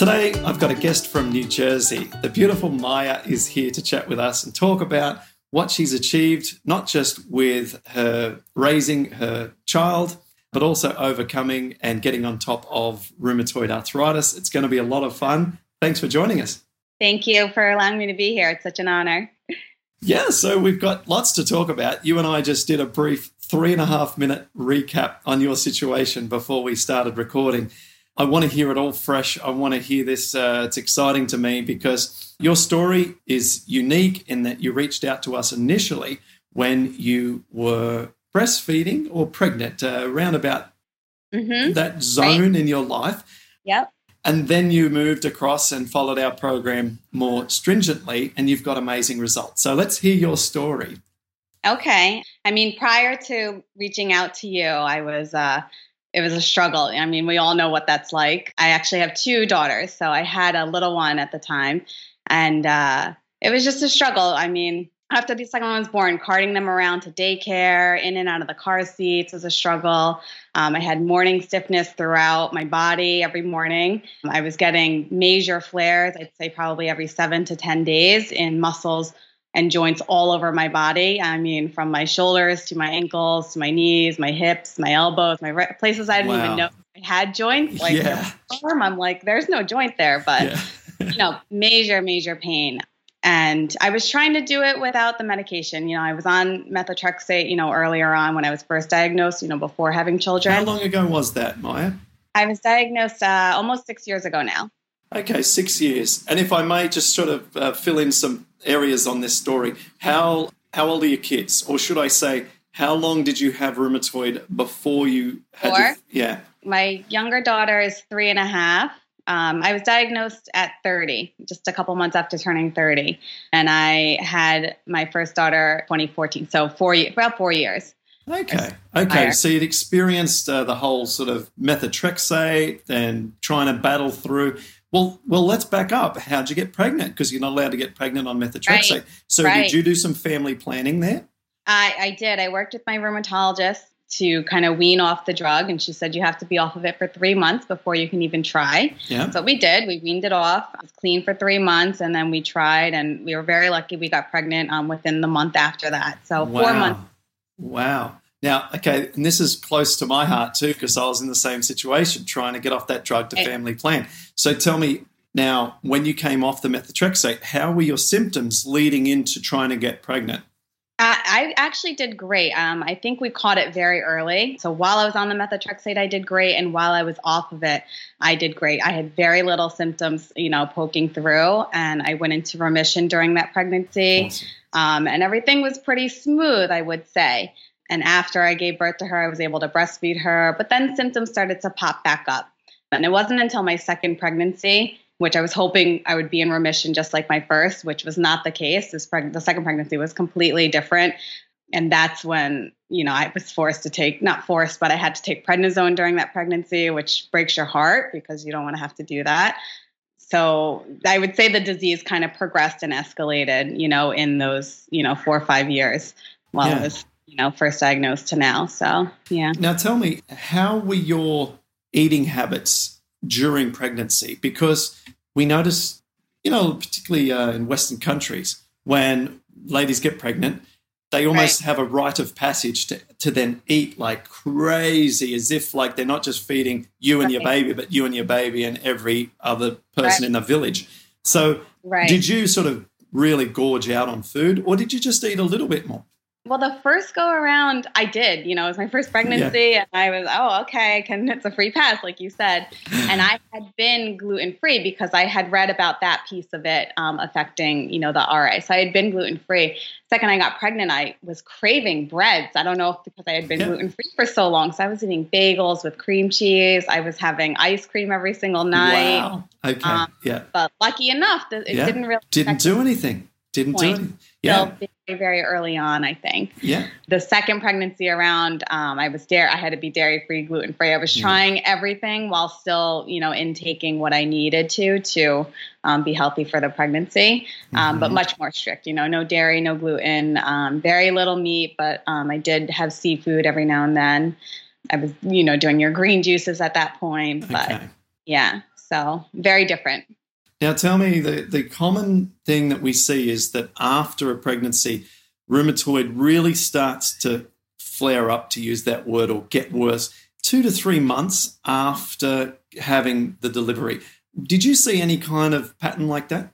Today, I've got a guest from New Jersey. The beautiful Maya is here to chat with us and talk about what she's achieved, not just with her raising her child, but also overcoming and getting on top of rheumatoid arthritis. It's going to be a lot of fun. Thanks for joining us. Thank you for allowing me to be here. It's such an honor. Yeah, so we've got lots to talk about. You and I just did a brief three and a half minute recap on your situation before we started recording. I want to hear it all fresh. I want to hear this. Uh, it's exciting to me because your story is unique in that you reached out to us initially when you were breastfeeding or pregnant, uh, around about Mm-hmm. that zone in your life. Yep. And then you moved across and followed our program more stringently, and you've got amazing results. So let's hear your story. Okay. I mean, prior to reaching out to you, I was, uh, it was a struggle. I mean, we all know what that's like. I actually have two daughters. So I had a little one at the time, and uh, it was just a struggle. I mean, after the second one was born, carting them around to daycare, in and out of the car seats was a struggle. Um, I had morning stiffness throughout my body every morning. I was getting major flares, I'd say probably every seven to 10 days in muscles and joints all over my body. I mean, from my shoulders to my ankles to my knees, my hips, my elbows, my re- places I didn't Wow. even know I had joints. Like Yeah. arm, I'm like, there's no joint there, but Yeah. you know, major, major pain. And I was trying to do it without the medication. You know, I was on methotrexate, you know, earlier on when I was first diagnosed, you know, before having children. How long ago was that, Maya? I was diagnosed uh, almost six years ago now. Okay, six years. And if I may just sort of uh, fill in some areas on this story, how how old are your kids, or should I say, how long did you have rheumatoid before you had? your- Four. yeah. My younger daughter is three and a half. Um, I was diagnosed at 30, just a couple months after turning 30. And I had my first daughter 2014, so four, about four years. Okay. Okay. So you'd experienced uh, the whole sort of methotrexate and trying to battle through. Well, well, let's back up. How'd you get pregnant? Because you're not allowed to get pregnant on methotrexate. Right. So Right. did you do some family planning there? I, I did. I worked with my rheumatologist to kind of wean off the drug, and she said you have to be off of it for three months before you can even try. Yeah. What we did. We weaned it off. I was clean for three months, and then we tried, and we were very lucky. We got pregnant um, within the month after that. So four months. Wow. Now, okay, and this is close to my heart too, because I was in the same situation trying to get off that drug to family plan. So tell me now, when you came off the methotrexate, how were your symptoms leading into trying to get pregnant? I, I actually did great. Um, I think we caught it very early. So while I was on the methotrexate, I did great, and while I was off of it, I did great. I had very little symptoms, you know, poking through, and I went into remission during that pregnancy. Awesome. um, and everything was pretty smooth, I would say. And after I gave birth to her, I was able to breastfeed her, but then symptoms started to pop back up. And it wasn't until my second pregnancy, which I was hoping I would be in remission just like my first, which was not the case. This preg- the second pregnancy was completely different. And that's when, you know, I was forced to take, not forced, but I had to take prednisone during that pregnancy, which breaks your heart because you don't want to have to do that. So I would say the disease kind of progressed and escalated, you know, in those, you know, four or five years while Yeah. I was, you know, first diagnosed to now. So yeah. Now, tell me, how were your eating habits during pregnancy? Because we notice, you know, particularly uh, in Western countries, when ladies get pregnant, they almost have a rite of passage to, to then eat like crazy, as if like they're not just feeding you and your baby, but you and your baby and every other person Right. in the village. So, Right. did you sort of really gorge out on food, or did you just eat a little bit more? Well, the first go around, I did. You know, it was my first pregnancy, yeah. and I was, oh, okay, can it's a free pass, like you said. and I had been gluten free because I had read about that piece of it um, affecting, you know, the RA. So I had been gluten free. Second, I got pregnant, I was craving breads. I don't know if because I had been yeah. gluten free for so long. So I was eating bagels with cream cheese. I was having ice cream every single night. Wow. Okay. Um, yeah. But lucky enough, it yeah. didn't really didn't do anything. Didn't point. do anything. Yeah. Very, early on, I think. Yeah. The second pregnancy around, um, I was dairy. I had to be dairy free, gluten free. I was trying yeah. everything while still, you know, intaking what I needed to to um, be healthy for the pregnancy, um, mm-hmm. but much more strict. You know, no dairy, no gluten, um, very little meat, but um, I did have seafood every now and then. I was, you know, doing your green juices at that point, but okay. yeah, so very different. Now, tell me the, the common thing that we see is that after a pregnancy, rheumatoid really starts to flare up, to use that word, or get worse two to three months after having the delivery. Did you see any kind of pattern like that?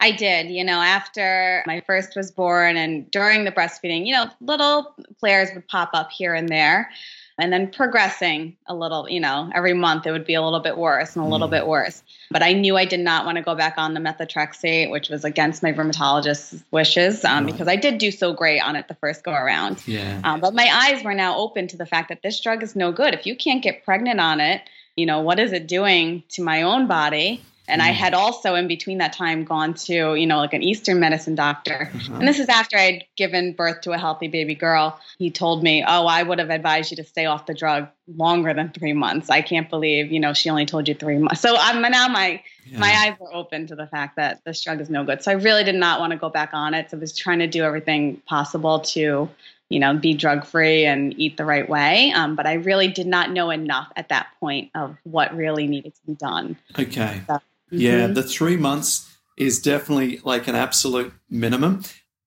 I did. You know, after my first was born and during the breastfeeding, you know, little flares would pop up here and there and then progressing a little, you know, every month it would be a little bit worse and a little mm. bit worse. But I knew I did not want to go back on the methotrexate, which was against my rheumatologist's wishes um, right. because I did do so great on it the first go around. Yeah. Um, but my eyes were now open to the fact that this drug is no good. If you can't get pregnant on it, you know, what is it doing to my own body? And I mm. had also, in between that time, gone to, you know, like an Eastern medicine doctor. Uh-huh. And this is after I'd given birth to a healthy baby girl. He told me, Oh, I would have advised you to stay off the drug longer than three months. I can't believe, you know, she only told you three months. So I'm now my yeah. my eyes were open to the fact that this drug is no good. So I really did not want to go back on it. So I was trying to do everything possible to you know, be drug free and eat the right way. Um, but I really did not know enough at that point of what really needed to be done. Okay. So, Mm-hmm. Yeah, the three months is definitely like an absolute minimum.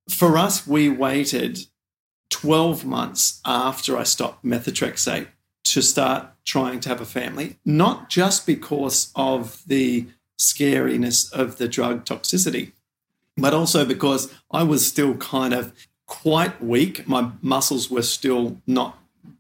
For us, we waited 12 months after I stopped methotrexate to start trying to have a family, not just because of the scariness of the drug toxicity, but also because I was still kind of quite weak. My muscles were still not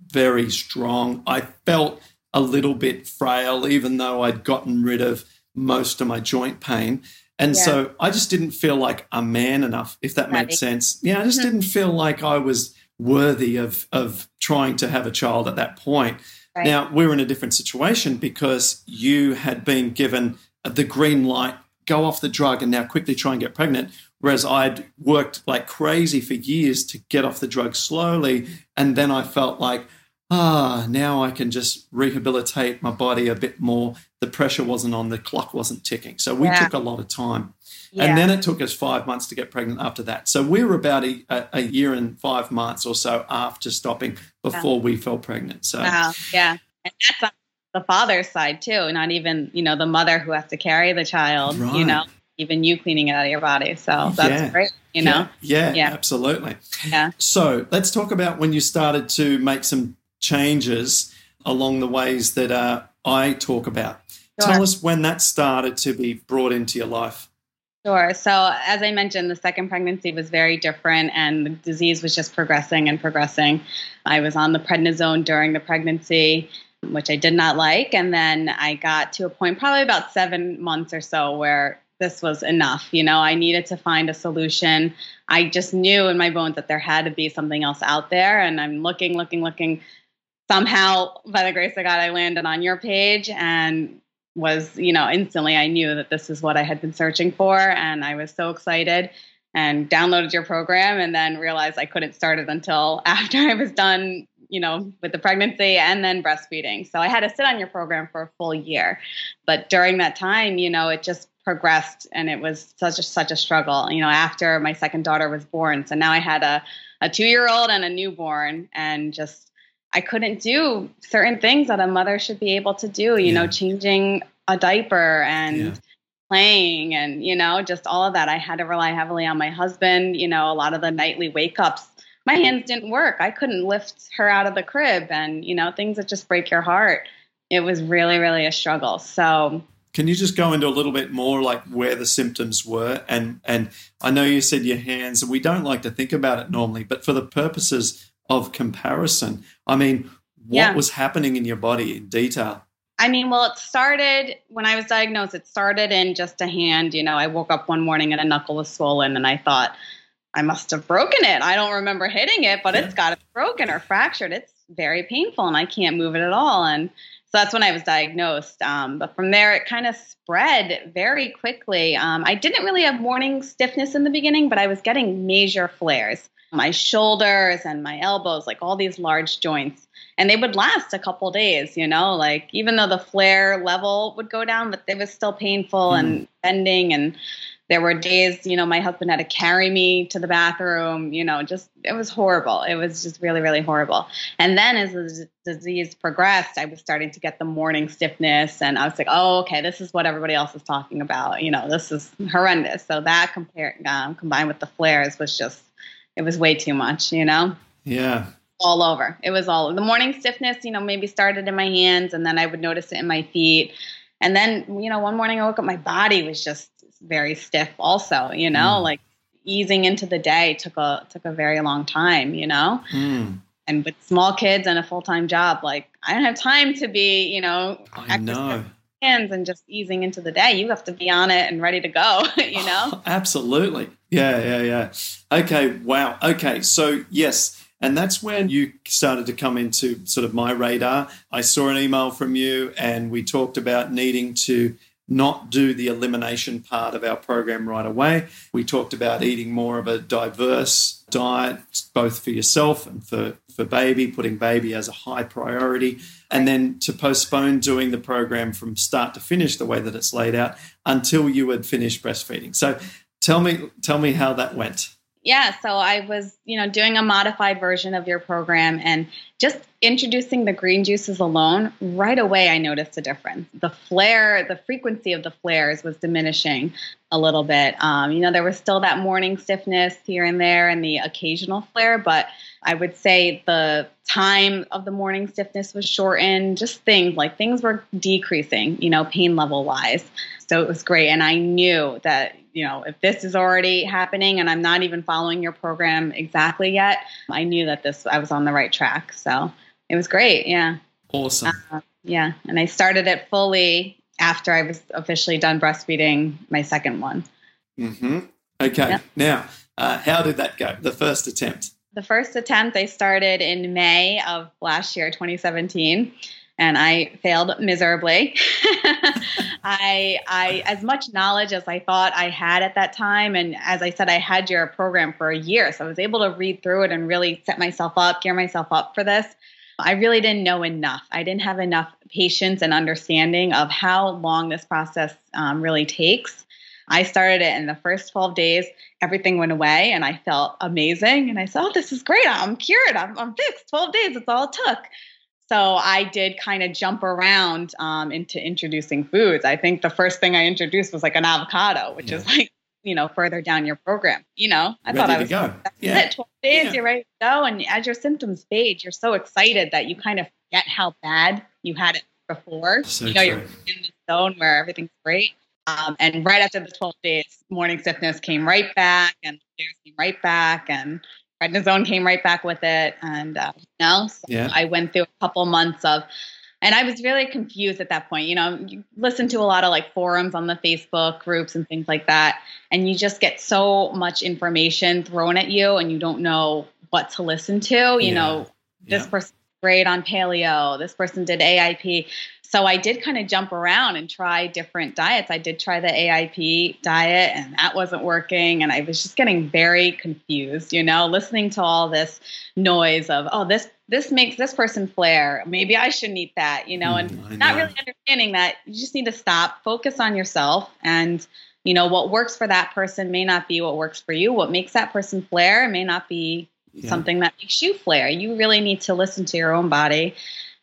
very strong. I felt a little bit frail, even though I'd gotten rid of most of my joint pain. And yeah. so I just didn't feel like a man enough, if that makes sense. Yeah, I just mm-hmm. didn't feel like I was worthy of of trying to have a child at that point. Right. Now we're in a different situation because you had been given the green light, go off the drug, and now quickly try and get pregnant. Whereas I'd worked like crazy for years to get off the drug slowly, and then I felt like ah, now I can just rehabilitate my body a bit more. The pressure wasn't on, the clock wasn't ticking. So we yeah. took a lot of time. Yeah. And then it took us five months to get pregnant after that. So we were about a, a year and five months or so after stopping before we fell pregnant. So, wow. yeah. And that's on the father's side too, not even, you know, the mother who has to carry the child, right. you know, even you cleaning it out of your body. So that's yeah. great, you know? Yeah, yeah, absolutely. Yeah. So let's talk about when you started to make some changes along the ways that uh, I talk about. Sure. Tell us when that started to be brought into your life. Sure. So, as I mentioned, the second pregnancy was very different, and the disease was just progressing and progressing. I was on the prednisone during the pregnancy, which I did not like. And then I got to a point, probably about seven months or so, where this was enough. You know, I needed to find a solution. I just knew in my bones that there had to be something else out there. And I'm looking, looking, looking somehow by the grace of God, I landed on your page and was, you know, instantly I knew that this is what I had been searching for. And I was so excited and downloaded your program and then realized I couldn't start it until after I was done, you know, with the pregnancy and then breastfeeding. So I had to sit on your program for a full year. But during that time, you know, it just progressed and it was such a such a struggle, you know, after my second daughter was born. So now I had a, a two year old and a newborn and just I couldn't do certain things that a mother should be able to do, you yeah. know, changing a diaper and yeah. playing and, you know, just all of that. I had to rely heavily on my husband, you know, a lot of the nightly wake ups. My hands didn't work. I couldn't lift her out of the crib and, you know, things that just break your heart. It was really, really a struggle. So Can you just go into a little bit more like where the symptoms were? And and I know you said your hands, and we don't like to think about it normally, but for the purposes of comparison, I mean, what yeah. was happening in your body in detail? I mean, well, it started when I was diagnosed. It started in just a hand. You know, I woke up one morning and a knuckle was swollen, and I thought I must have broken it. I don't remember hitting it, but yeah. it's got be broken or fractured. It's very painful, and I can't move it at all. And so that's when I was diagnosed. Um, but from there, it kind of spread very quickly. Um, I didn't really have morning stiffness in the beginning, but I was getting major flares. My shoulders and my elbows, like all these large joints. And they would last a couple days, you know, like even though the flare level would go down, but it was still painful mm. and bending and there were days, you know, my husband had to carry me to the bathroom, you know, just it was horrible. It was just really, really horrible. And then as the disease progressed, I was starting to get the morning stiffness and I was like, oh, okay, this is what everybody else is talking about. You know, this is horrendous. So that compared um, combined with the flares was just, it was way too much, you know? Yeah. All over. It was all the morning stiffness, you know, maybe started in my hands and then I would notice it in my feet. And then, you know, one morning I woke up, my body was just very stiff also you know mm. like easing into the day took a took a very long time you know mm. and with small kids and a full-time job like i don't have time to be you know I know. hands and just easing into the day you have to be on it and ready to go you know oh, absolutely yeah yeah yeah okay wow okay so yes and that's when you started to come into sort of my radar. I saw an email from you, and we talked about needing to not do the elimination part of our program right away. We talked about eating more of a diverse diet, both for yourself and for, for baby, putting baby as a high priority, and then to postpone doing the program from start to finish the way that it's laid out until you had finished breastfeeding. So tell me, tell me how that went. Yeah, so I was, you know, doing a modified version of your program and just introducing the green juices alone, right away I noticed a difference. The flare, the frequency of the flares was diminishing a little bit. Um, you know, there was still that morning stiffness here and there and the occasional flare, but I would say the time of the morning stiffness was shortened, just things like things were decreasing, you know, pain level wise. So it was great. And I knew that you know, if this is already happening and I'm not even following your program exactly yet, I knew that this I was on the right track. So it was great. Yeah. Awesome. Uh, yeah, and I started it fully after I was officially done breastfeeding my second one. Mm-hmm. Okay. Yep. Now, uh, how did that go? The first attempt. The first attempt I started in May of last year, 2017 and I failed miserably. I, I, as much knowledge as I thought I had at that time, and as I said, I had your program for a year, so I was able to read through it and really set myself up, gear myself up for this. I really didn't know enough. I didn't have enough patience and understanding of how long this process um, really takes. I started it in the first 12 days. Everything went away and I felt amazing. And I said, Oh, this is great. I'm cured. I'm, I'm fixed. 12 days. It's all it took. So I did kind of jump around um, into introducing foods. I think the first thing I introduced was like an avocado, which yeah. is like you know further down your program. You know, I ready thought I was go. yeah. It, Twelve days, yeah. you're ready to go, and as your symptoms fade, you're so excited that you kind of forget how bad you had it before. So you know, true. you're in the zone where everything's great. Um, and right after the 12 days, morning stiffness came right back, and came right back, and prednisone came right back with it, and uh, you know, so yeah. I went through a couple months of, and I was really confused at that point. You know, you listen to a lot of like forums on the Facebook groups and things like that, and you just get so much information thrown at you, and you don't know what to listen to. You yeah. know, this yeah. person great on paleo. This person did AIP so I did kind of jump around and try different diets. I did try the AIP diet and that wasn't working. And I was just getting very confused, you know, listening to all this noise of, oh, this this makes this person flare. Maybe I shouldn't eat that, you know, and mm, not really understanding that you just need to stop, focus on yourself and you know what works for that person may not be what works for you. What makes that person flare may not be yeah. something that makes you flare. You really need to listen to your own body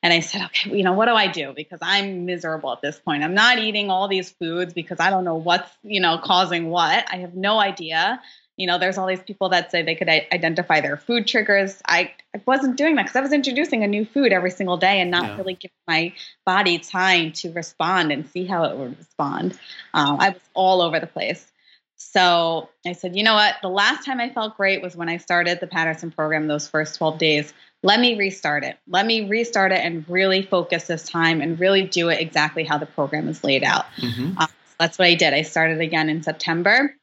and I said, okay, you know, what do I do? Because I'm miserable at this point. I'm not eating all these foods because I don't know what's, you know, causing what. I have no idea. you know, there's all these people that say they could identify their food triggers. I, I wasn't doing that because I was introducing a new food every single day and not yeah. really giving my body time to respond and see how it would respond. Um, I was all over the place. So I said, you know what? The last time I felt great was when I started the Paddison program, those first 12 days. Let me restart it. Let me restart it and really focus this time and really do it exactly how the program is laid out. Mm-hmm. Um, that's what I did. I started again in September.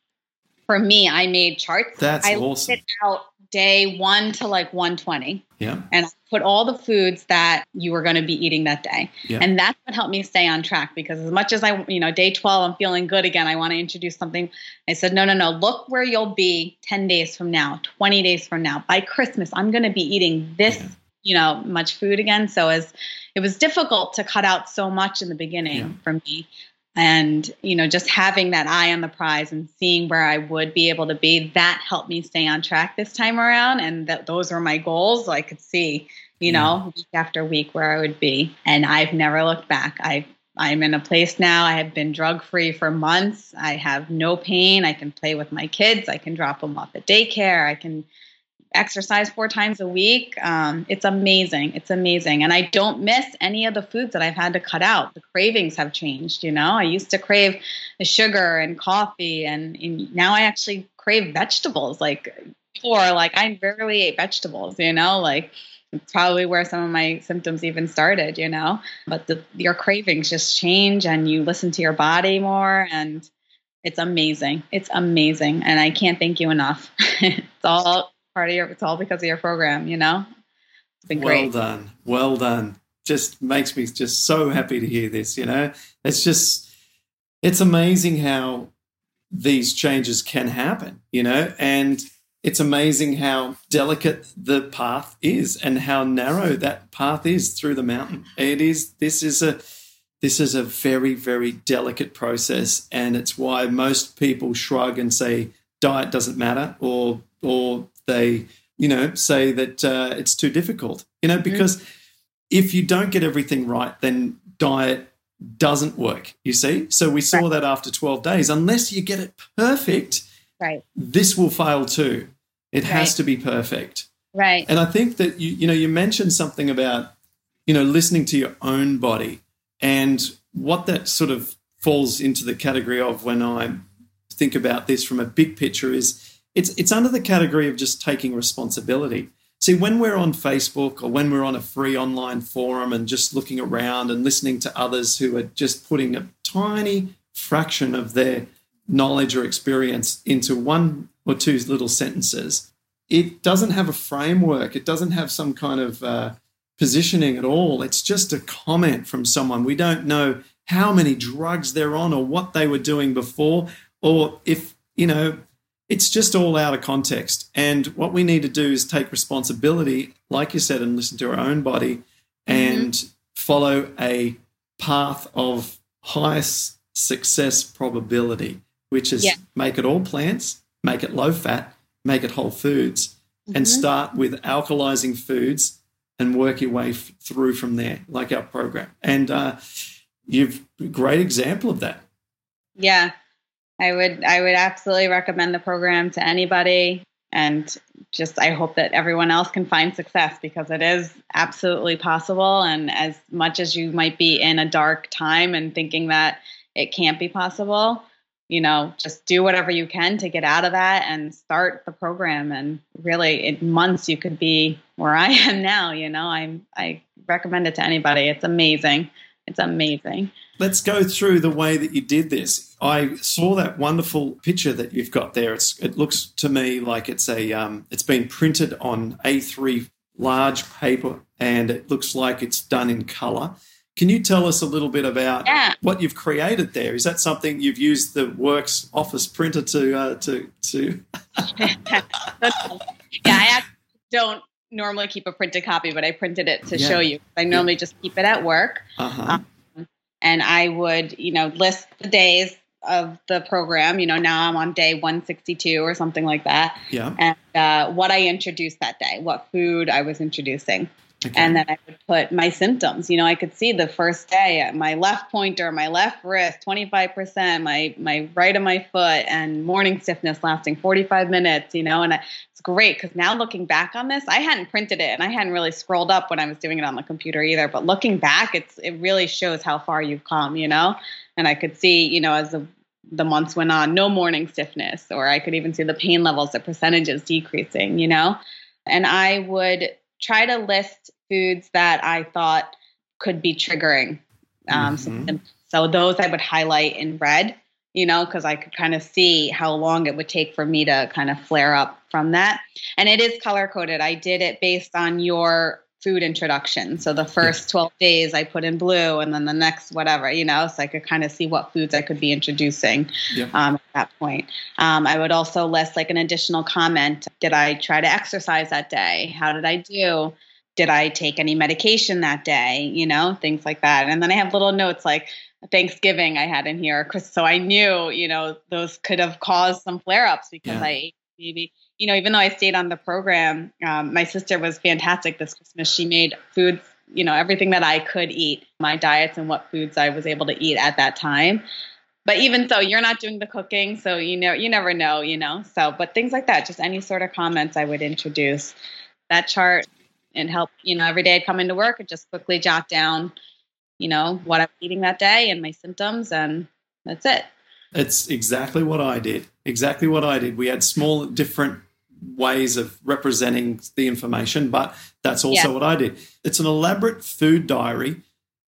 For me, I made charts. That's I awesome. it out day one to like 120. Yeah. And I put all the foods that you were going to be eating that day. Yeah. And that's what helped me stay on track because as much as I, you know, day 12, I'm feeling good again. I want to introduce something. I said, no, no, no, look where you'll be 10 days from now, 20 days from now. By Christmas, I'm going to be eating this, yeah. you know, much food again. So as it was difficult to cut out so much in the beginning yeah. for me and you know just having that eye on the prize and seeing where i would be able to be that helped me stay on track this time around. And that those were my goals so i could see you know week after week where i would be. And i've never looked back. I i'm in a place now. I have been drug free for months. I have no pain. I can play with my kids. I can drop them off at daycare. I can exercise four times a week. Um, it's amazing. It's amazing. And I don't miss any of the foods that I've had to cut out. The cravings have changed, you know. I used to crave the sugar and coffee, and, and now I actually crave vegetables. Like before, like I rarely ate vegetables, you know, like it's probably where some of my symptoms even started, you know. But the, your cravings just change and you listen to your body more and it's amazing. It's amazing. And I can't thank you enough. it's all part of your it's all because of your program you know? It's been great. well done. Well done. Just makes me just so happy to hear this you know? It's just it's amazing how these changes can happen you know? And it's amazing how delicate the path is and how narrow that path is through the mountain. It is this is a this is a very very delicate process and it's why most people shrug and say diet doesn't matter or or they, you know, say that uh, it's too difficult. You know, because mm. if you don't get everything right, then diet doesn't work. You see, so we saw right. that after twelve days, unless you get it perfect, right, this will fail too. It right. has to be perfect. Right. And I think that you, you know, you mentioned something about, you know, listening to your own body and what that sort of falls into the category of when I think about this from a big picture is it's it's under the category of just taking responsibility. See, when we're on Facebook or when we're on a free online forum and just looking around and listening to others who are just putting a tiny fraction of their knowledge or experience into one or two little sentences, it doesn't have a framework. It doesn't have some kind of uh, positioning at all. It's just a comment from someone. We don't know how many drugs they're on or what they were doing before, or if, you know, it's just all out of context. And what we need to do is take responsibility, like you said, and listen to our own body and mm-hmm. follow a path of highest success probability, which is yeah. make it all plants, make it low fat, make it whole foods, mm-hmm. and start with alkalizing foods and work your way f- through from there, like our program. And uh, you've a great example of that. Yeah, I would I would absolutely recommend the program to anybody and just I hope that everyone else can find success because it is absolutely possible and as much as you might be in a dark time and thinking that it can't be possible, you know, just do whatever you can to get out of that and start the program and really in months you could be where I am now, you know. I'm I recommend it to anybody. It's amazing. It's amazing. Let's go through the way that you did this. I saw that wonderful picture that you've got there. It's, it looks to me like it's a um, it's been printed on A3 large paper, and it looks like it's done in color. Can you tell us a little bit about yeah. what you've created there? Is that something you've used the Works Office printer to uh, to to? yeah, I don't normally keep a printed copy, but I printed it to yeah. show you. I normally yeah. just keep it at work. Uh-huh. Um, and I would, you know, list the days of the program. You know, now I'm on day 162 or something like that. Yeah. And uh, what I introduced that day, what food I was introducing. Okay. And then I would put my symptoms. You know, I could see the first day my left pointer, my left wrist, 25%, my my right of my foot, and morning stiffness lasting 45 minutes. You know, and it's great because now looking back on this, I hadn't printed it and I hadn't really scrolled up when I was doing it on the computer either. But looking back, it's it really shows how far you've come. You know, and I could see, you know, as the the months went on, no morning stiffness, or I could even see the pain levels, the percentages decreasing. You know, and I would try to list foods that I thought could be triggering. Um, mm-hmm. so, so those I would highlight in red, you know, because I could kind of see how long it would take for me to kind of flare up from that. And it is color coded. I did it based on your food introduction. So the first 12 days I put in blue and then the next whatever, you know, so I could kind of see what foods I could be introducing yeah. um, at that point. Um, I would also list like an additional comment. Did I try to exercise that day? How did I do? Did I take any medication that day? You know, things like that. And then I have little notes like Thanksgiving I had in here. So I knew, you know, those could have caused some flare ups because yeah. I maybe, you know, even though I stayed on the program, um, my sister was fantastic this Christmas. She made foods, you know, everything that I could eat, my diets and what foods I was able to eat at that time. But even so, you're not doing the cooking, so you know you never know, you know. So, but things like that, just any sort of comments I would introduce. That chart and help, you know, every day I'd come into work and just quickly jot down, you know, what I'm eating that day and my symptoms, and that's it. It's exactly what I did. Exactly what I did. We had small, different ways of representing the information, but that's also yeah. what I did. It's an elaborate food diary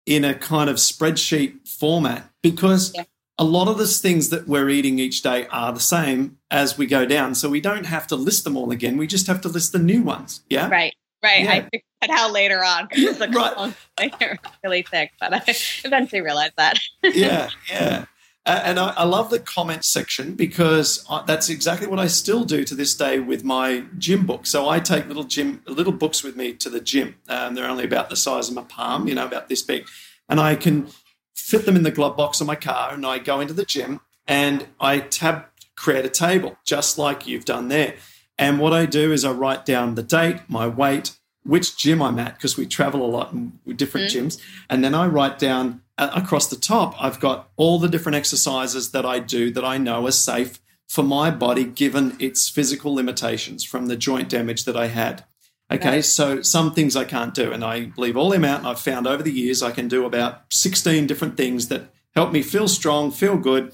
in a kind of spreadsheet format because yeah. a lot of the things that we're eating each day are the same as we go down. So we don't have to list them all again. We just have to list the new ones. Yeah. Right. Right. Yeah. I figured out later on because the right. are really thick, but I eventually realized that. yeah, yeah. Uh, and I, I, love the comment section because I, that's exactly what I still do to this day with my gym book. So I take little gym, little books with me to the gym. Um, they're only about the size of my palm, you know, about this big, and I can fit them in the glove box of my car. And I go into the gym and I tab create a table, just like you've done there. And what I do is I write down the date, my weight, which gym I'm at, because we travel a lot in different mm. gyms. And then I write down uh, across the top, I've got all the different exercises that I do that I know are safe for my body given its physical limitations from the joint damage that I had. Okay, so some things I can't do, and I leave all them out. And I've found over the years I can do about 16 different things that help me feel strong, feel good,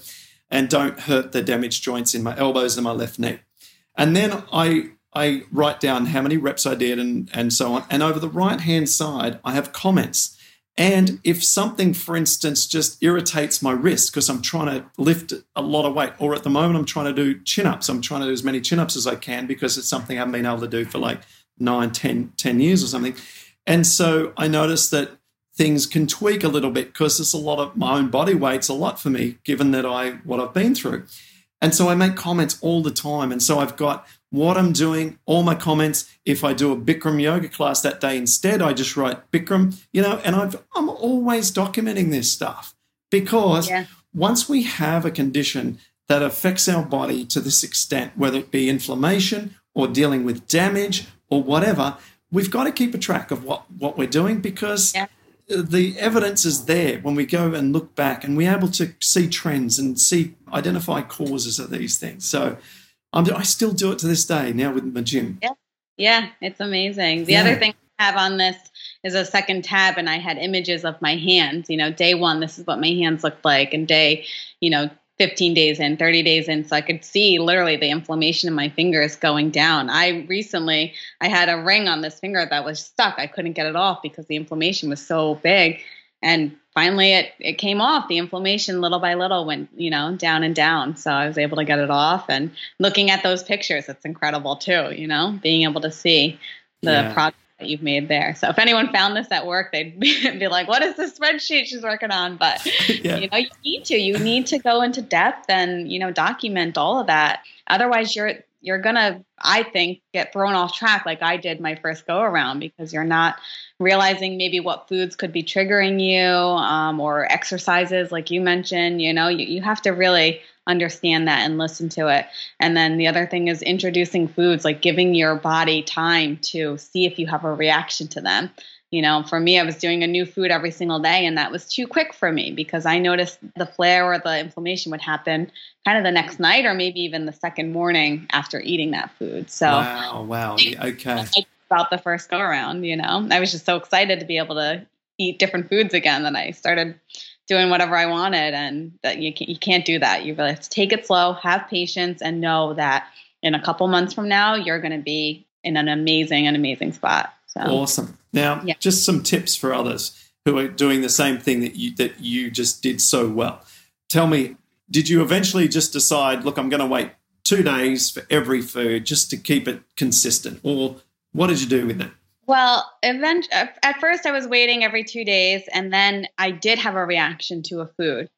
and don't hurt the damaged joints in my elbows and my left knee. And then I I write down how many reps I did and, and so on. And over the right hand side, I have comments. And if something, for instance, just irritates my wrist because I'm trying to lift a lot of weight, or at the moment I'm trying to do chin ups, I'm trying to do as many chin ups as I can because it's something I haven't been able to do for like nine, ten, ten years or something. And so I notice that things can tweak a little bit because it's a lot of my own body weight's a lot for me, given that I what I've been through. And so I make comments all the time. And so I've got what I'm doing, all my comments. If I do a Bikram yoga class that day instead, I just write Bikram, you know, and I've, I'm always documenting this stuff because yeah. once we have a condition that affects our body to this extent, whether it be inflammation or dealing with damage or whatever, we've got to keep a track of what, what we're doing because yeah the evidence is there when we go and look back and we're able to see trends and see identify causes of these things. So I'm, i still do it to this day now with my gym. Yeah. Yeah it's amazing. The yeah. other thing i have on this is a second tab and i had images of my hands you know day one this is what my hands looked like and day you know 15 days in, 30 days in. So I could see literally the inflammation in my fingers going down. I recently, I had a ring on this finger that was stuck. I couldn't get it off because the inflammation was so big. And finally it, it came off. The inflammation little by little went, you know, down and down. So I was able to get it off. And looking at those pictures, it's incredible too, you know, being able to see the yeah. progress that you've made there. So if anyone found this at work, they'd be like, "What is this spreadsheet she's working on?" But yeah. you know, you need to. You need to go into depth and you know document all of that. Otherwise, you're you're gonna, I think, get thrown off track like I did my first go around because you're not realizing maybe what foods could be triggering you um, or exercises like you mentioned you know you, you have to really understand that and listen to it. And then the other thing is introducing foods like giving your body time to see if you have a reaction to them. You know for me i was doing a new food every single day and that was too quick for me because i noticed the flare or the inflammation would happen kind of the next night or maybe even the second morning after eating that food. So wow wow. Okay about the first go around. You know, I was just so excited to be able to eat different foods again that I started doing whatever I wanted. And that you can't, you can't do that. You really have to take it slow, have patience, and know that in a couple months from now, you're going to be in an amazing, an amazing spot. So awesome. Now, yeah. just some tips for others who are doing the same thing that you that you just did so well. Tell me, did you eventually just decide, look, I'm going to wait two days for every food just to keep it consistent, or what did you do with it? Well, event- uh, at first I was waiting every two days, and then I did have a reaction to a food.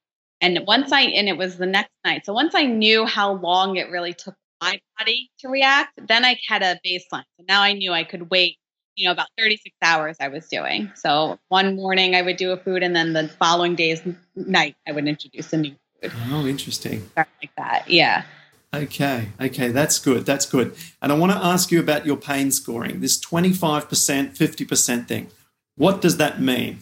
And once I, and it was the next night. So once I knew how long it really took my body to react, then I had a baseline. So now I knew I could wait, you know, about 36 hours I was doing. So one morning I would do a food, and then the following day's night I would introduce a new food. Oh, interesting. Like that. Yeah. Okay, okay, that's good. That's good. And I want to ask you about your pain scoring, this 25%, 50% thing. What does that mean?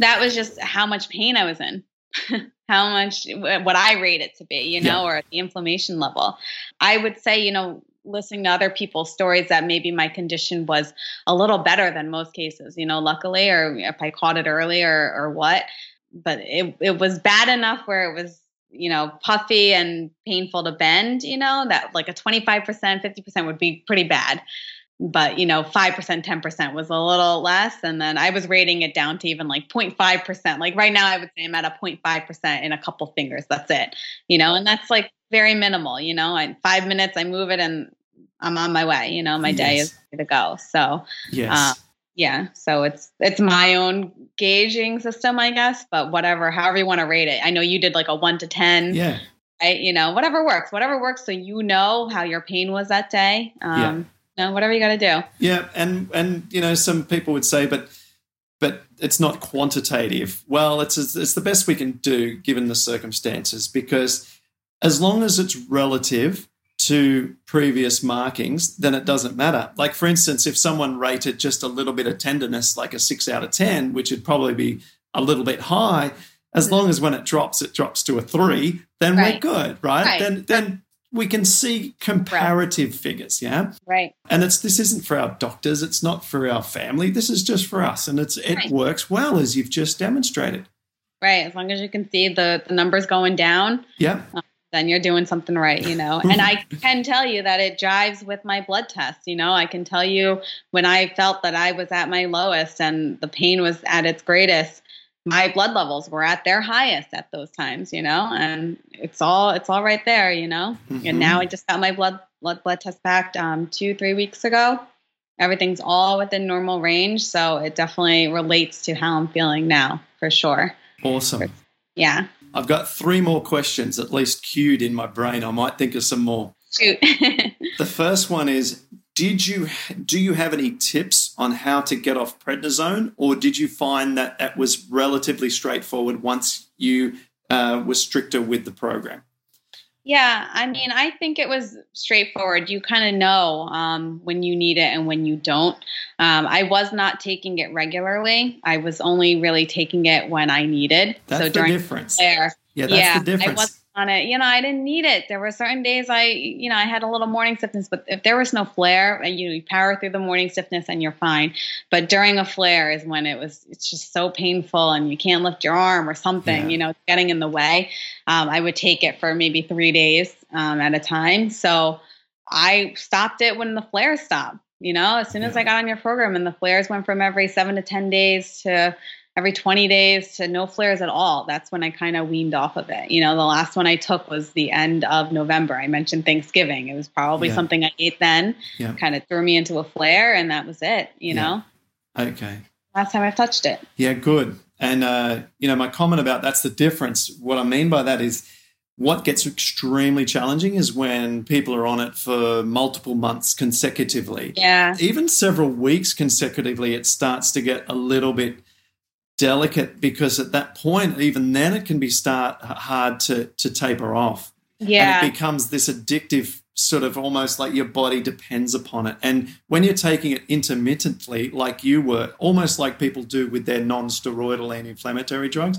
That was just how much pain I was in, how much, what I rate it to be, you know, yeah. or the inflammation level. I would say, you know, listening to other people's stories that maybe my condition was a little better than most cases, you know, luckily, or if I caught it early or, or what. But it, it was bad enough where it was you know, puffy and painful to bend, you know, that like a 25%, 50% would be pretty bad. But, you know, 5%, 10% was a little less. And then I was rating it down to even like 0.5%. Like right now, I would say I'm at a 0.5% in a couple fingers. That's it, you know, and that's like very minimal, you know, in five minutes, I move it and I'm on my way, you know, my yes. day is ready to go. So, yes. Uh, yeah so it's it's my own gauging system i guess but whatever however you want to rate it. I know you did like a 1 to 10 yeah. right? You know whatever works whatever works so you know how your pain was that day um yeah. you know, whatever you got to do. Yeah and and you know some people would say but but it's not quantitative. Well it's it's the best we can do given the circumstances because as long as it's relative to previous markings, then it doesn't matter. Like, for instance, if someone rated just a little bit of tenderness, like a six out of 10, which would probably be a little bit high, as long as when it drops, it drops to a three, then right. we're good, right? right? Then, then we can see comparative right. figures, yeah. Right. And it's this isn't for our doctors, it's not for our family. This is just for us, and it's it works well as you've just demonstrated. Right. As long as you can see the, the numbers going down. Yeah. Um, then you're doing something right, you know. and I can tell you that it jives with my blood test, you know. I can tell you when I felt that I was at my lowest and the pain was at its greatest, my blood levels were at their highest at those times, you know. And it's all it's all right there, you know. Mm-hmm. And now I just got my blood blood blood test back um, two three weeks ago. Everything's all within normal range, so it definitely relates to how I'm feeling now for sure. Awesome. Yeah. I've got three more questions at least queued in my brain. I might think of some more. Shoot. the first one is did you do you have any tips on how to get off prednisone or did you find that that was relatively straightforward once you uh, were stricter with the program yeah, I mean, I think it was straightforward. You kind of know um, when you need it and when you don't. Um, I was not taking it regularly. I was only really taking it when I needed. That's so during the difference. There, yeah, that's yeah, the difference. On it. You know, I didn't need it. There were certain days I, you know, I had a little morning stiffness, but if there was no flare, you know, you power through the morning stiffness and you're fine. But during a flare is when it was, it's just so painful and you can't lift your arm or something, yeah. you know, getting in the way. Um, I would take it for maybe three days um, at a time. So I stopped it when the flare stopped. You know, as soon as I got on your program and the flares went from every seven to 10 days to every 20 days to no flares at all. That's when I kind of weaned off of it. You know, the last one I took was the end of November. I mentioned Thanksgiving. It was probably yeah. something I ate then, yeah. kind of threw me into a flare, and that was it, you yeah. know? Okay. Last time I've touched it. Yeah, good. And, uh, you know, my comment about that's the difference. What I mean by that is What gets extremely challenging is when people are on it for multiple months consecutively. Yeah. Even several weeks consecutively, it starts to get a little bit delicate because at that point, even then, it can be start hard to to taper off. Yeah. And it becomes this addictive sort of almost like your body depends upon it. And when you're taking it intermittently, like you were, almost like people do with their non steroidal anti inflammatory drugs,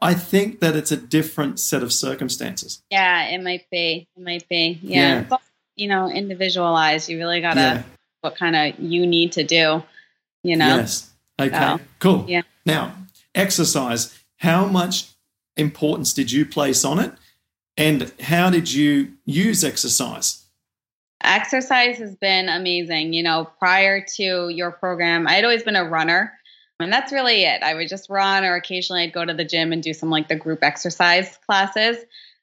I think that it's a different set of circumstances. Yeah, it might be. It might be. Yeah. Yeah. You know, individualize. You really got to, Yeah. what kind of you need to do, you know? Yes. Okay. So, cool. yeah. Now, exercise. How much importance did you place on it? And how did you use exercise? Exercise has been amazing. You know, prior to your program, I'd always been a runner. And that's really it. I would just run, or occasionally I'd go to the gym and do some like the group exercise classes.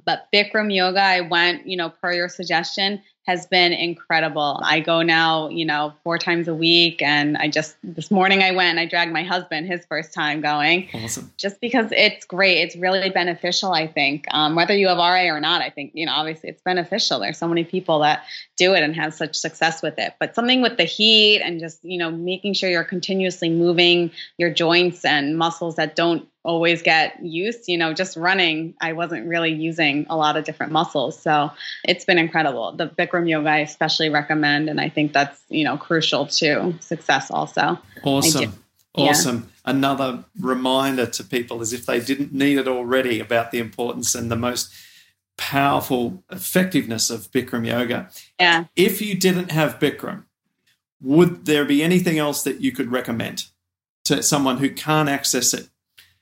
But Bikram yoga, I went, you know, per your suggestion, has been incredible. I go now, you know, four times a week. And I just, this morning I went and I dragged my husband his first time going Awesome. just because it's great. It's really beneficial, I think. Um, whether you have RA or not, I think, you know, obviously it's beneficial. There's so many people that do it and have such success with it. But something with the heat and just, you know, making sure you're continuously moving your joints and muscles that don't always get used, you know, just running, I wasn't really using a lot of different muscles. So it's been incredible. The Bikram yoga I especially recommend. And I think that's, you know, crucial to success also. Awesome. Yeah. Awesome. Another reminder to people is if they didn't need it already about the importance and the most powerful effectiveness of Bikram yoga. Yeah. If you didn't have Bikram, would there be anything else that you could recommend to someone who can't access it?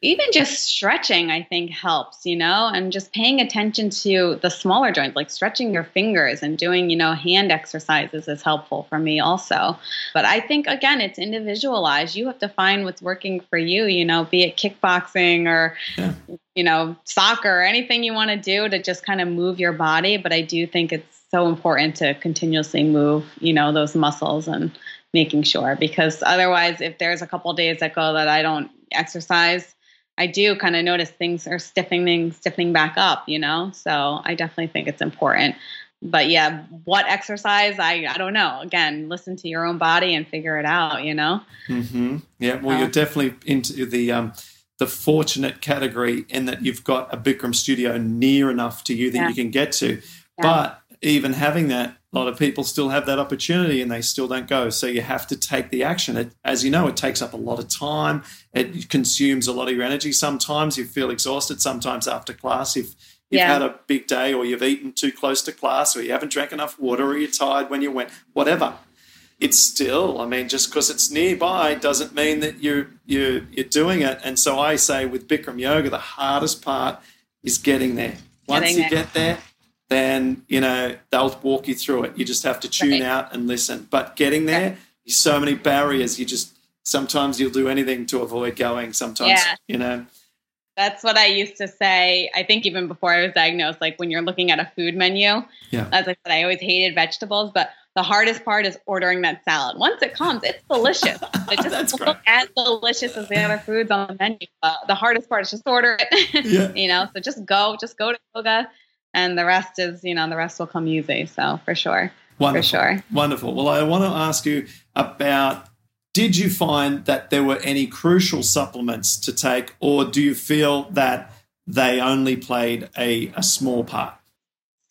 Even just stretching i think helps you know and just paying attention to the smaller joints like stretching your fingers and doing you know hand exercises is helpful for me also. But i think again it's individualized. You have to find what's working for you you know be it kickboxing or Yeah. you know soccer or anything you want to do to just kind of move your body. But i do think it's so important to continuously move you know those muscles and making sure. Because otherwise if there's a couple days that go that i don't exercise I do kind of notice things are stiffening, stiffening back up, you know? So I definitely think it's important. But yeah, what exercise? I, I don't know. Again, listen to your own body and figure it out, you know? Mm-hmm. Yeah, well, you're definitely into the um, the fortunate category in that you've got a Bikram studio near enough to you that Yeah. you can get to. Yeah. But even having that, a lot of people still have that opportunity and they still don't go. So you have to take the action. It, as you know, it takes up a lot of time. It consumes a lot of your energy. Sometimes you feel exhausted. Sometimes after class, if you've Yeah. had a big day or you've eaten too close to class or you haven't drank enough water or you're tired when you went, whatever it's still i mean just because it's nearby doesn't mean that you're you're you're doing it and so i say with bikram yoga the hardest part is getting there once Getting you there. get there then you know they'll walk you through it you just have to tune Right. out and listen but getting there there's so many barriers you just sometimes you'll do anything to avoid going sometimes Yeah. you know That's what I used to say. I think even before I was diagnosed, like when you're looking at a food menu, Yeah. as I said, I always hated vegetables, but the hardest part is ordering that salad. Once it comes, it's delicious. It just That's doesn't great. look as delicious as the other foods on the menu. But the hardest part is just order it. Yeah. you know, so just go, just go to yoga, and the rest is, you know, the rest will come easy. So for sure, Wonderful. for sure. Wonderful. Well, I want to ask you about did you find that there were any crucial supplements to take, or do you feel that they only played a, a small part?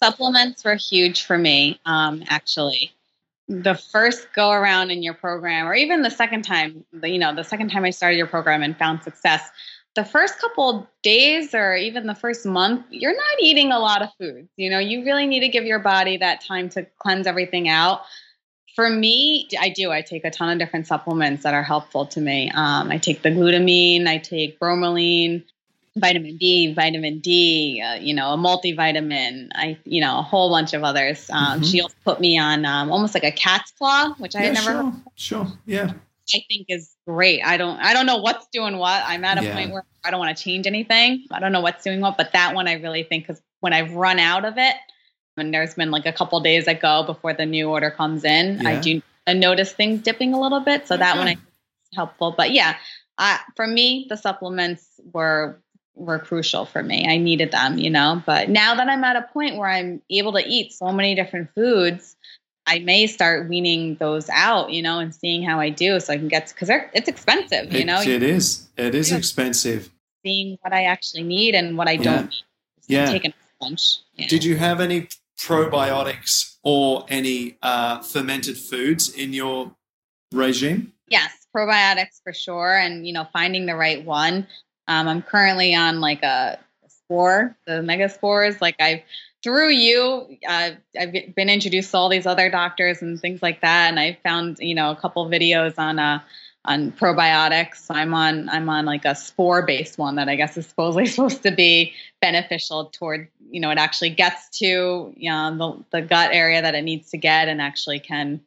Supplements were huge for me, um, actually. The first go around in your program, or even the second time, you know, the second time I started your program and found success, the first couple days or even the first month, you're not eating a lot of foods. You know, you really need to give your body that time to cleanse everything out. For me, I do. I take a ton of different supplements that are helpful to me. Um, I take the glutamine, I take bromelain, vitamin B, vitamin D, uh, you know, a multivitamin, I, you know, a whole bunch of others. Um, Mhm. She also put me on um, almost like a cat's claw, which I yeah, had never heard sure, sure, yeah, I think is great. I don't I don't know what's doing what. I'm at a Yeah. point where I don't want to change anything. I don't know what's doing what, but that one I really think because when I've run out of it, and there's been like a couple days that go before the new order comes in, I do I notice things dipping a little bit. So that one I think is helpful. But yeah, uh, for me, the supplements were were crucial for me. I needed them, you know. But now that I'm at a point where I'm able to eat so many different foods, I may start weaning those out, you know, and seeing how I do, so I can get because it's expensive, you know. It, it is. It is Yeah. expensive. Seeing what I actually need and what I don't. need. Yeah. Taking lunch. Yeah. Did you have any probiotics or any uh, fermented foods in your regime? Yes, probiotics for sure, and you know, finding the right one. Um, I'm currently on like a spore, the mega spores. Like I've through you, uh, I've been introduced to all these other doctors and things like that, and I found you know a couple videos on uh on probiotics. I'm on I'm on like a spore based one that I guess is supposedly supposed to be beneficial toward you know it actually gets to you know the, the gut area that it needs to get and actually can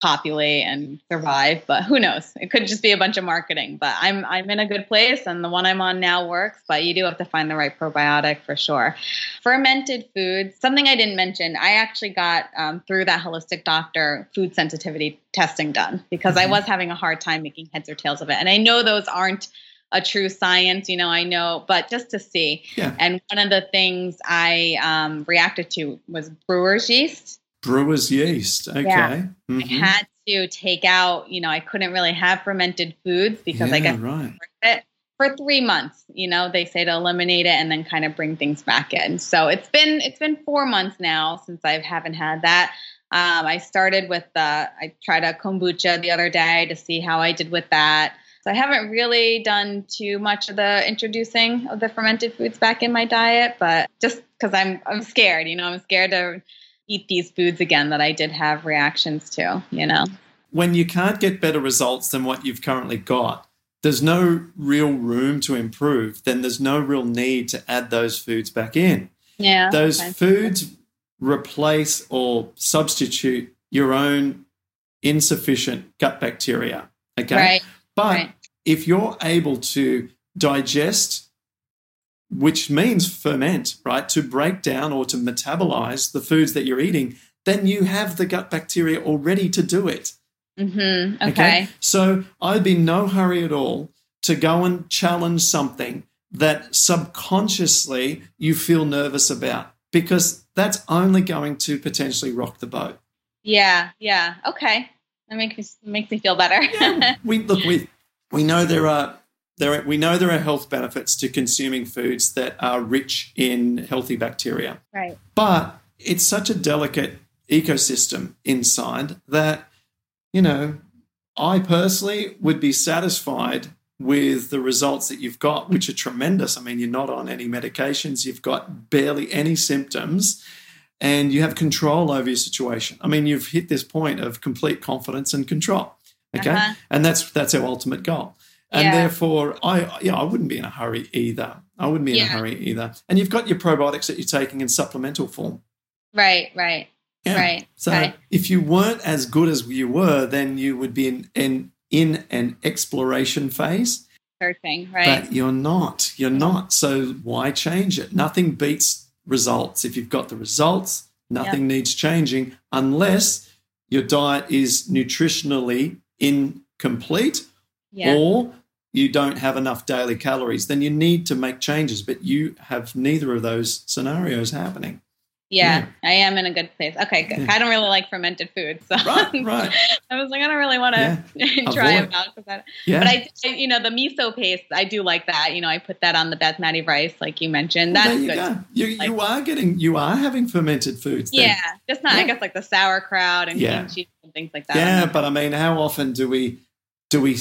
populate and survive but who knows? It could just be a bunch of marketing but i'm i'm in a good place and the one i'm on now works but you do have to find the right probiotic for sure. Fermented foods something i didn't mention i actually got um, through that holistic doctor food sensitivity testing done because i Mhm. was having a hard time making heads or tails of it. And i know those aren't a true science you know i know but just to see. Yeah. and one of the things i um, reacted to was brewer's yeast Brewer's yeast. Okay. Yeah. Mhm. I had to take out, you know, I couldn't really have fermented foods because I Yeah, guess right. it for three months. You know, they say to eliminate it and then kind of bring things back in. So it's been it's been four months now since I haven't had that. Um, I started with the I tried a kombucha the other day to see how I did with that. So I haven't really done too much of the introducing of the fermented foods back in my diet, but just because I'm I'm scared, you know, I'm scared to eat these foods again that I did have reactions to, you know. When you can't get better results than what you've currently got, there's no real room to improve, then there's no real need to add those foods back in. Yeah. Those foods replace or substitute your own insufficient gut bacteria. Okay. Right. But right. if you're able to digest, which means ferment, right, to break down or to metabolize the foods that you're eating, then you have the gut bacteria already to do it. Mm-hmm. Okay. So I'd be in no hurry at all to go and challenge something that subconsciously you feel nervous about because that's only going to potentially rock the boat. Yeah. Yeah. Okay. That makes me makes me feel better. Yeah, we look we we know there are there are, we know there are health benefits to consuming foods that are rich in healthy bacteria. right. But it's such a delicate ecosystem inside that you know, I personally would be satisfied with the results that you've got, which are tremendous. I mean, you're not on any medications, you've got barely any symptoms, and you have control over your situation. I mean, you've hit this point of complete confidence and control. Okay. Uh-huh. And that's that's our ultimate goal. And Yeah. therefore, I yeah, I wouldn't be in a hurry either. I wouldn't be in a hurry either. And you've got your probiotics that you're taking in supplemental form. Right. Right. Yeah. Right. So okay. if you weren't as good as you were, then you would be in in, in an exploration phase. Searching. Right. But you're not. You're not. So why change it? Nothing beats results. If you've got the results, nothing needs changing unless your diet is nutritionally incomplete yeah. or you don't have enough daily calories. Then you need to make changes. But you have neither of those scenarios happening. yeah. I am in a good place. Okay. Good. Yeah. I don't really like fermented foods, so Right, right. I was like, I don't really want to try Avoid. them out. I- Yeah. But I, I- you know, the miso paste, I do like that. You know, I put that on the basmati rice, like you mentioned. Well, That's there you good. go. You, Like- you are getting you are having fermented foods. then. Yeah, just not. Yeah. I guess like the sauerkraut and Yeah. kimchi and things like that. Yeah, but I mean, how often do we do we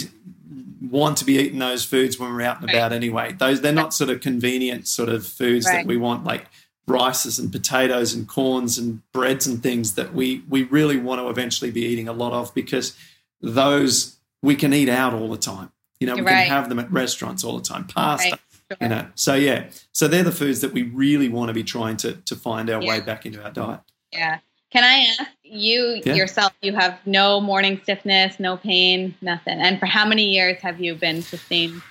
want to be eating those foods when we're out and Right. about anyway? Those they're not sort of convenient sort of foods that we want, like rices and potatoes and corns and breads and things that we we really want to eventually be eating a lot of because those we can eat out all the time. You know, we Right. can have them at restaurants all the time. Pasta, Right. Sure. you know. So yeah, so they're the foods that we really want to be trying to to find our way back into our diet. Yeah. Can I ask you Yeah. yourself? You have no morning stiffness, no pain, nothing. And for how many years have you been sustained?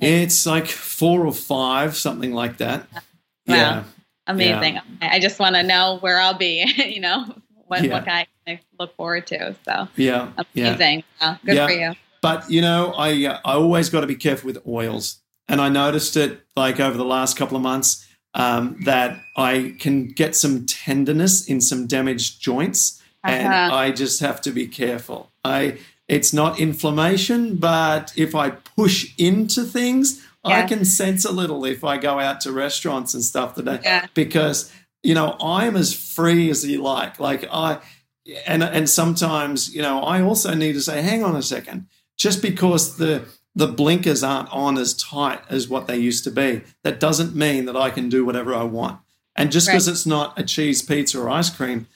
It's like four or five, something like that. Wow. Yeah. Amazing. Okay. I just want to know where I'll be. you know, what Yeah. what I look forward to? So Yeah. Yeah. amazing. Wow, good Yeah. for you. But you know, I uh, I always got to be careful with oils. and I noticed it like over the last couple of months um, that I can get some tenderness in some damaged joints, and Uh-huh. I just have to be careful. I it's not inflammation, but if I push into things, I can sense a little if I go out to restaurants and stuff today Yeah. because you know I'm as free as you like. Like I and and sometimes you know I also need to say, hang on a second, just because the the blinkers aren't on as tight as what they used to be, that doesn't mean that I can do whatever I want. And just because it's not a cheese pizza or ice cream,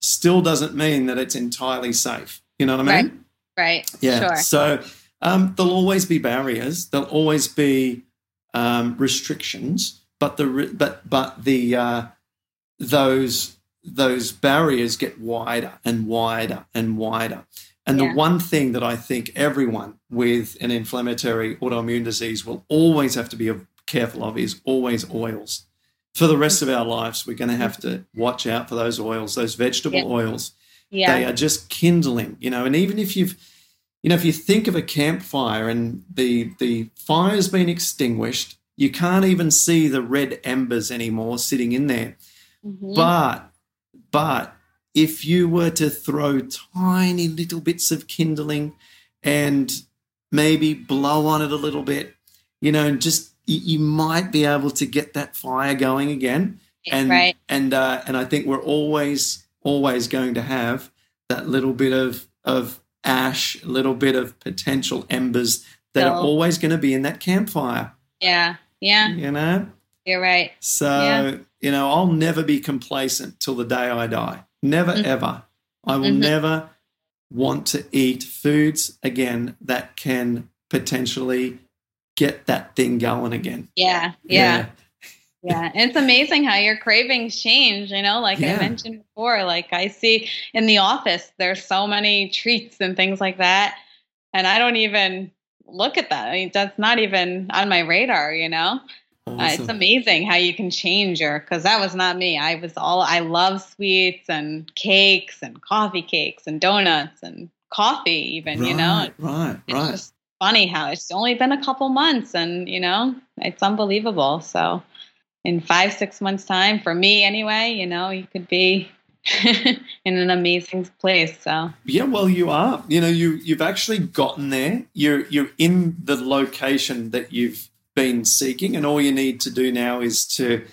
still doesn't mean that it's entirely safe. You know what I mean? Right. right. Yeah. Sure. So um, there'll always be barriers. There'll always be um, restrictions, but the but but the uh, those those barriers get wider and wider and wider. And Yeah. the one thing that I think everyone with an inflammatory autoimmune disease will always have to be careful of is always oils. For the rest of our lives, we're going to have to watch out for those oils, those vegetable Yeah. oils Yeah. they are just kindling you know and even if you've you know if you think of a campfire and the the fire's been extinguished you can't even see the red embers anymore sitting in there Mhm. but but if you were to throw tiny little bits of kindling and maybe blow on it a little bit you know and just you, might be able to get that fire going again and right. and uh, and I think we're always always going to have that little bit of of ash, a little bit of potential embers that are always going to be in that campfire. Yeah. Yeah. You know, You're right. so Yeah. you know I'll never be complacent till the day I die. Never Mhm. ever. I will Mhm. never want to eat foods again that can potentially get that thing going again. Yeah. Yeah. Yeah. And it's amazing how your cravings change, you know, like Yeah. I mentioned before. Like I see in the office, there's so many treats and things like that. And I don't even look at that. I mean, that's not even on my radar, you know? Uh, it's amazing how you can change your, because that was not me. I was all, I love sweets and cakes and coffee cakes and donuts and coffee, even, you know? Right, right, It's right. just funny how it's only been a couple months and, you know, it's unbelievable. So, in five, six months' time, for me anyway, you know, you could be in an amazing place. So, Yeah, well, you are. You know, you you've actually gotten there. You're you're in the location that you've been seeking, and all you need to do now is to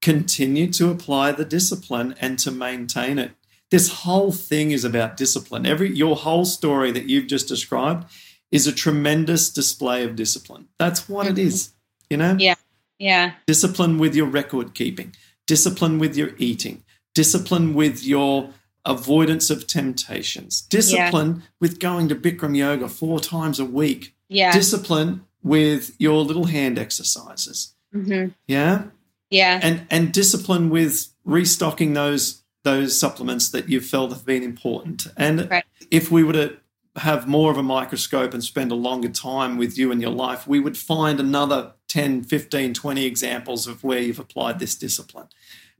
continue to apply the discipline and to maintain it. This whole thing is about discipline. Every your whole story that you've just described is a tremendous display of discipline. That's what it is. You know, Yeah. yeah, discipline with your record keeping, discipline with your eating, discipline with your avoidance of temptations, discipline with going to Bikram yoga four times a week, yeah, discipline with your little hand exercises. hmm Yeah. yeah, And and discipline with restocking those those supplements that you felt have been important. And Right. if we were to have more of a microscope and spend a longer time with you in your life, we would find another 10, 15, 20 examples of where you've applied this discipline.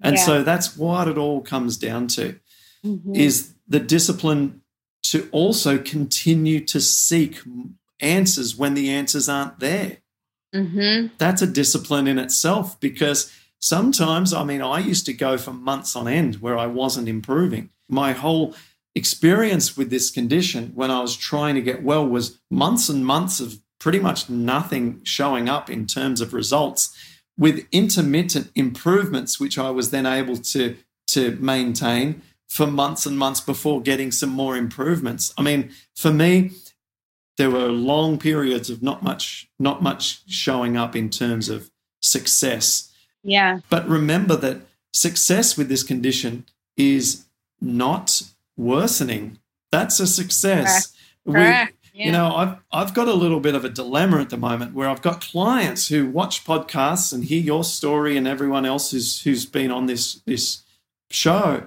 And Yeah. so that's what it all comes down to Mhm. is the discipline to also continue to seek answers when the answers aren't there Mhm. that's a discipline in itself because sometimes, I mean, I used to go for months on end where I wasn't improving. My whole experience with this condition when I was trying to get well was months and months of pretty much nothing showing up in terms of results with intermittent improvements, which I was then able to, to maintain for months and months before getting some more improvements. I mean, for me, there were long periods of not much not much showing up in terms of success. Yeah, but remember that success with this condition is not worsening. That's a success. We- correct. Yeah. you know i've i've got a little bit of a dilemma at the moment where i've got clients who watch podcasts and hear your story and everyone else who's who's been on this this show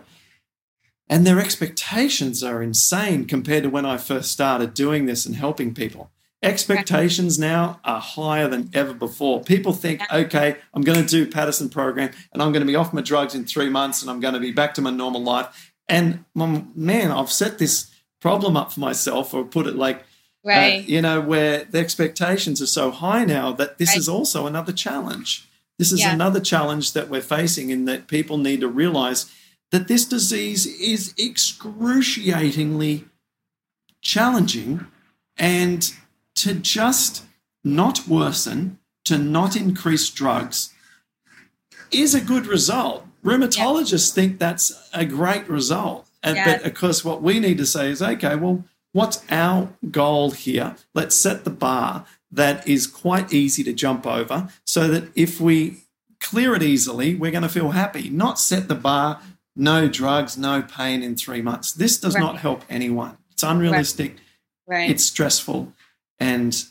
and their expectations are insane compared to when I first started doing this and helping people. Expectations now are higher than ever before. People think, okay, I'm going to do Paddison program and I'm going to be off my drugs in three months and I'm going to be back to my normal life. And man, I've set this problem up for myself, or put it like, Right. Uh, you know, where the expectations are so high now that this right. is also another challenge. This is yeah. another challenge that we're facing, in that people need to realize that this disease is excruciatingly challenging and to just not worsen, to not increase drugs is a good result. Rheumatologists yeah. think that's a great result. Uh, yeah. But of course, what we need to say is okay, well, what's our goal here? Let's set the bar that is quite easy to jump over so that if we clear it easily, we're going to feel happy. Not set the bar, no drugs, no pain in three months. This does right. not help anyone. It's unrealistic. Right. right. It's stressful. And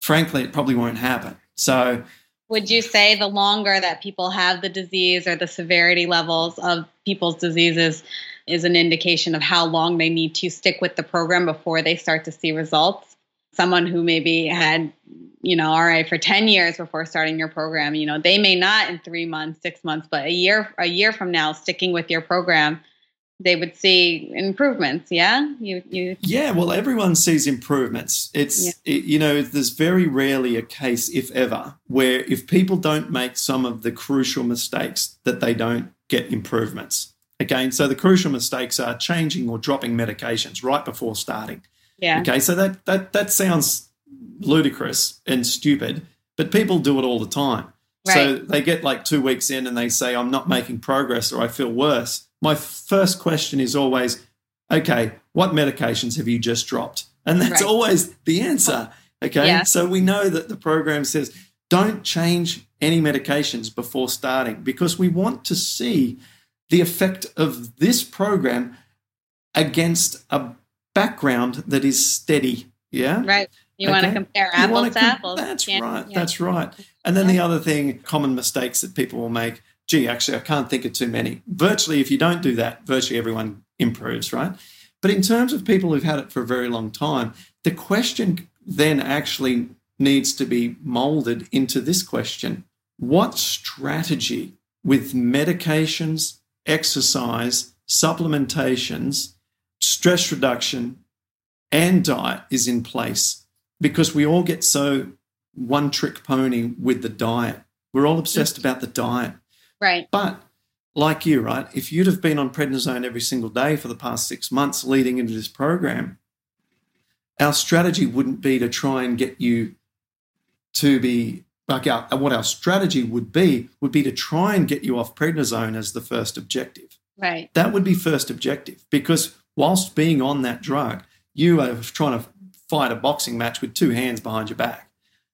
frankly, it probably won't happen. So, would you say the longer that people have the disease or the severity levels of people's diseases is an indication of how long they need to stick with the program before they start to see results? Someone who maybe had, you know, RA for 10 years before starting your program, you know, they may not in 3 months, 6 months, but a year a year from now sticking with your program they would see improvements. Yeah? You you yeah well everyone sees improvements. It's yeah. it, you know there's very rarely a case if ever where if people don't make some of the crucial mistakes that they don't get improvements. Again so the crucial mistakes are changing or dropping medications right before starting yeah okay so that that that sounds ludicrous and stupid but people do it all the time right. so they get like 2 weeks in and they say I'm not making progress or I feel worse my first question is always, okay, what medications have you just dropped? And that's right. always the answer. Okay. Yeah. So we know that the program says don't change any medications before starting because we want to see the effect of this program against a background that is steady. Yeah. Right. You okay? want to compare apples to com- apples. That's right. Yeah. That's right. And then yeah. the other thing, common mistakes that people will make gee, actually, I can't think of too many. Virtually, if you don't do that, virtually everyone improves, right? But in terms of people who've had it for a very long time, the question then actually needs to be molded into this question What strategy with medications, exercise, supplementations, stress reduction, and diet is in place? Because we all get so one trick pony with the diet. We're all obsessed about the diet. Right. But like you, right? If you'd have been on prednisone every single day for the past six months leading into this program, our strategy wouldn't be to try and get you to be like our, uh, what our strategy would be would be to try and get you off prednisone as the first objective. Right. That would be first objective because whilst being on that drug, you are trying to fight a boxing match with two hands behind your back.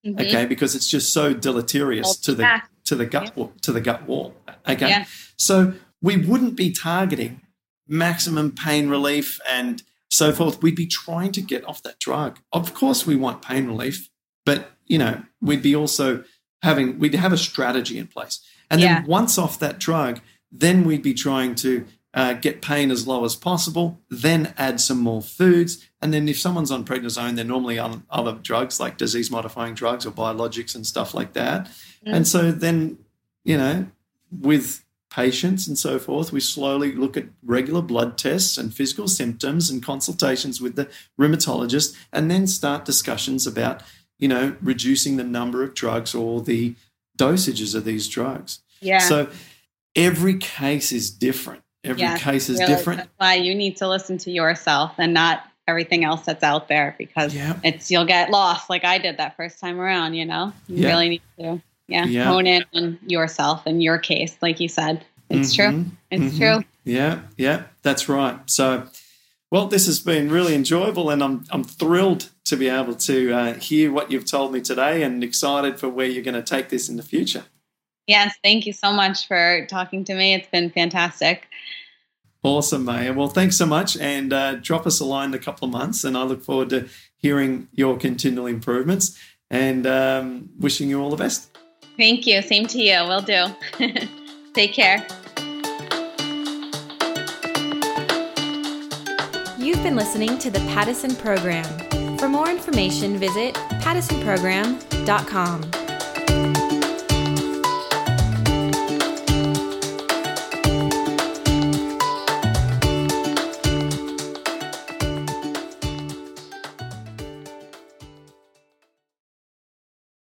Mm-hmm. Okay, because it's just so deleterious to the to the gut yeah. to the gut wall. Okay, yeah. so we wouldn't be targeting maximum pain relief and so forth. We'd be trying to get off that drug. Of course, we want pain relief, but you know, we'd be also having we'd have a strategy in place. And then once off that drug, then we'd be trying to uh, get pain as low as possible, then add some more foods. And then if someone's on prednisone, they're normally on other drugs like disease modifying drugs or biologics and stuff like that. Mm. And so then, you know, with patients and so forth, we slowly look at regular blood tests and physical symptoms and consultations with the rheumatologist, and then start discussions about, you know, reducing the number of drugs or the dosages of these drugs. Yeah. So every case is different. Every case is really, different. That's why you need to listen to yourself and not everything else that's out there because yeah. it's you'll get lost like I did that first time around, you know. You yeah. really need to yeah, yeah, hone in on yourself and your case, like you said. It's mm-hmm. true. It's mm-hmm. true. Yeah, yeah, that's right. So well, this has been really enjoyable, and I'm I'm thrilled to be able to uh, hear what you've told me today, and excited for where you're going to take this in the future. Yes, thank you so much for talking to me. It's been fantastic. Awesome, Maya. Well, thanks so much. And uh, drop us a line in a couple of months. And I look forward to hearing your continual improvements and um, wishing you all the best. Thank you. Same to you. Will do. Take care. You've been listening to the Paddison Program. For more information, visit paddisonprogram.com.